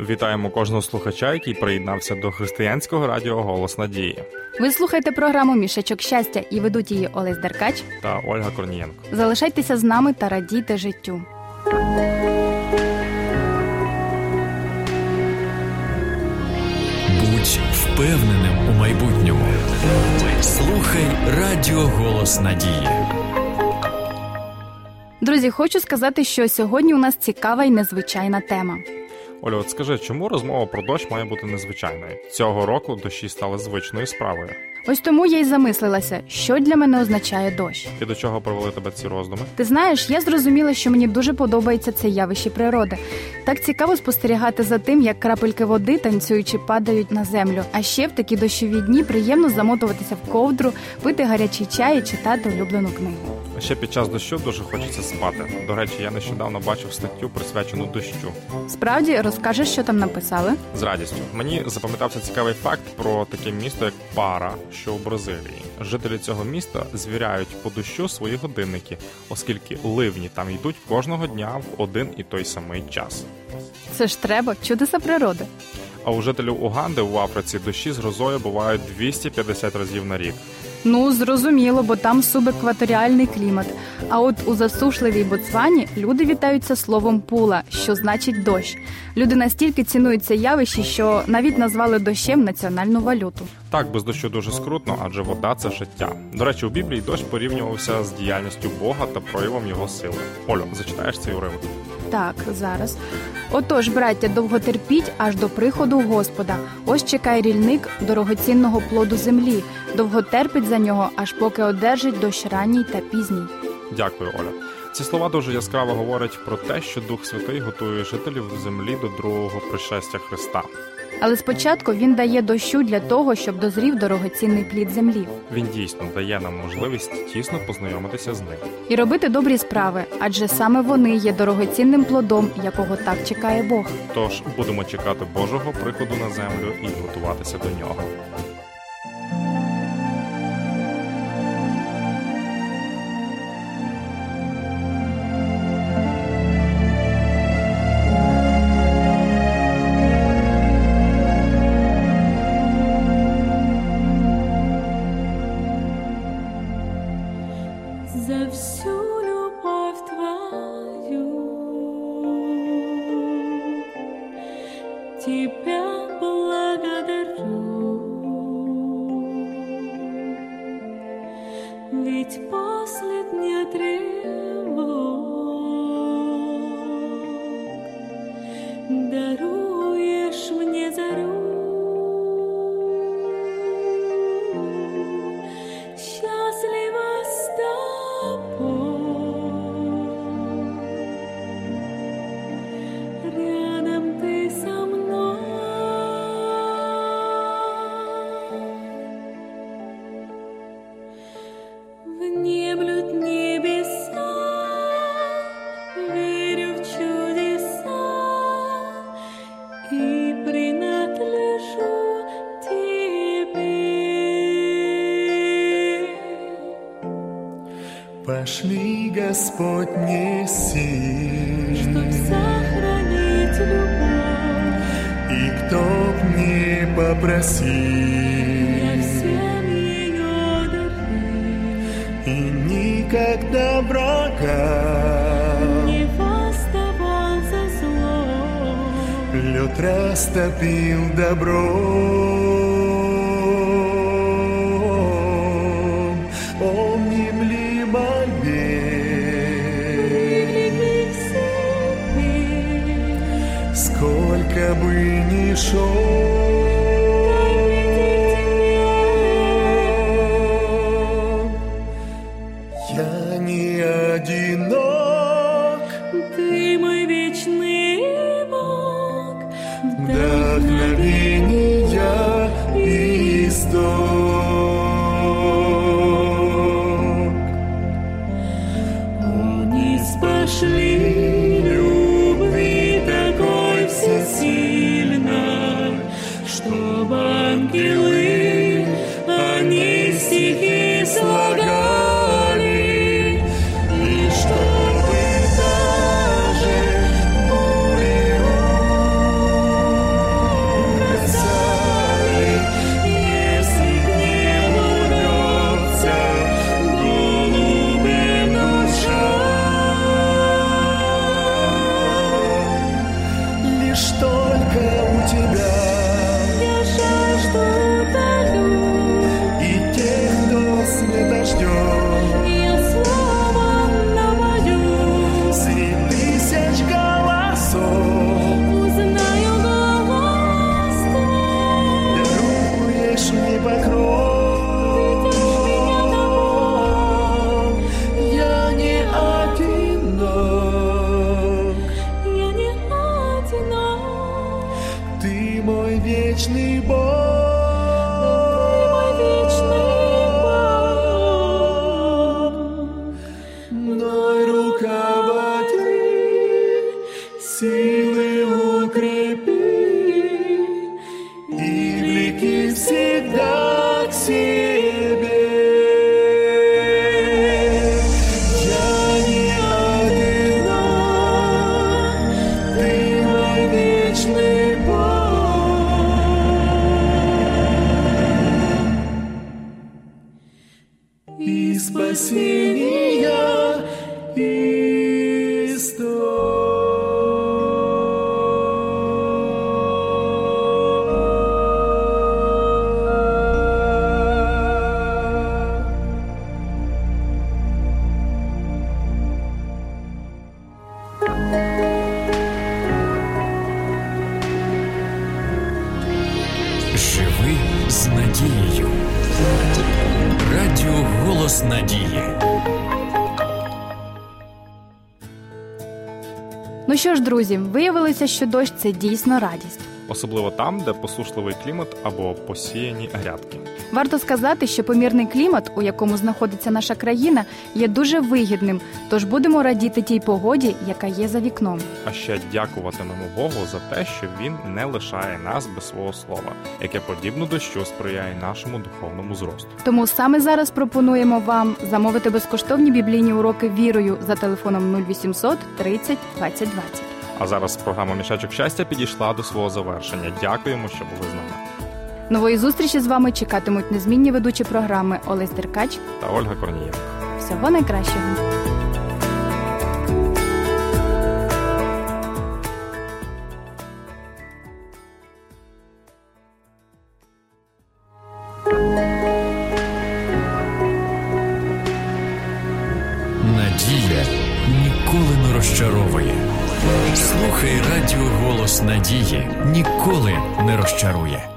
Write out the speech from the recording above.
Вітаємо кожного слухача, який приєднався до християнського радіо Голос Надії Ви слухаєте програму Мішечок щастя і ведуть її Олесь Деркач. та Ольга Корнієнко. Залишайтеся з нами та радійте життю. Будь впевненим у майбутньому. Слухай Радіо Голос Надії. Друзі, хочу сказати, що сьогодні у нас цікава і незвичайна тема. Оля, от скажи, чому розмова про дощ має бути незвичайною? Цього року дощі стали звичною справою. Ось тому я й замислилася, що для мене означає дощ. І до чого привели тебе ці роздуми? Ти знаєш, я зрозуміла, що мені дуже подобається це явище природи. Так цікаво спостерігати за тим, як крапельки води танцюючи падають на землю. А ще в такі дощові дні приємно замотуватися в ковдру, пити гарячий чай і читати улюблену книгу. Ще під час дощу дуже хочеться спати. До речі, я нещодавно бачив статтю присвячену дощу. Справді розкажеш, що там написали? З радістю мені запам'ятався цікавий факт про таке місто, як Пара, що у Бразилії. Жителі цього міста звіряють по дощу свої годинники, оскільки ливні там йдуть кожного дня в один і той самий час. Це ж треба чудеса природи. А у жителів Уганди в Африці дощі з грозою бувають 250 разів на рік. Ну зрозуміло, бо там субекваторіальний клімат. А от у засушливій Ботсвані люди вітаються словом пула, що значить дощ. Люди настільки цінують це явище, що навіть назвали дощем національну валюту. Так, без дощу дуже скрутно, адже вода це життя. До речі, у Біблії дощ порівнювався з діяльністю Бога та проявом його сили. Олю, зачитаєш цей уривок? Так, зараз. Отож, браття, довго терпіть аж до приходу Господа. Ось чекає рільник дорогоцінного плоду землі, довго терпить за нього, аж поки одержить дощ ранній та пізній. Дякую, Оля. Ці слова дуже яскраво говорять про те, що Дух Святий готує жителів землі до другого пришестя Христа. Але спочатку він дає дощу для того, щоб дозрів дорогоцінний плід землі. Він дійсно дає нам можливість тісно познайомитися з ним. і робити добрі справи, адже саме вони є дорогоцінним плодом, якого так чекає Бог. Тож будемо чекати Божого приходу на землю і готуватися до нього. 一遍 Пошли, Господь, неси, Чтоб сохранить любовь, и кто б не я попросил, всем ее дарю. и никогда врага. Не восставал за зло, лед растопил добро. Сколько бы ни шел, я не одинок. Ты мой вечный Бог, вдохновения и исток. you. вечный Бог, Ты мой вечный Бог. мной руководи, силы укрепи и влеки всегда к себе. спасения исток. Радио. Надії. Ну що ж, друзі, виявилося, що дощ це дійсно радість. Особливо там, де посушливий клімат або посіяні грядки. Варто сказати, що помірний клімат, у якому знаходиться наша країна, є дуже вигідним. Тож будемо радіти тій погоді, яка є за вікном. А ще дякуватимемо Богу за те, що він не лишає нас без свого слова, яке подібно дощу сприяє нашому духовному зросту. Тому саме зараз пропонуємо вам замовити безкоштовні біблійні уроки вірою за телефоном 0800 30 20 20. А зараз програма Мішечок щастя підійшла до свого завершення. Дякуємо, що були з нами. Нової зустрічі з вами чекатимуть незмінні ведучі програми Олесь Деркач. Та Ольга Корнієнко. Всього найкращого. Надія ніколи не розчаровує. Слухай радіо голос надії ніколи не розчарує.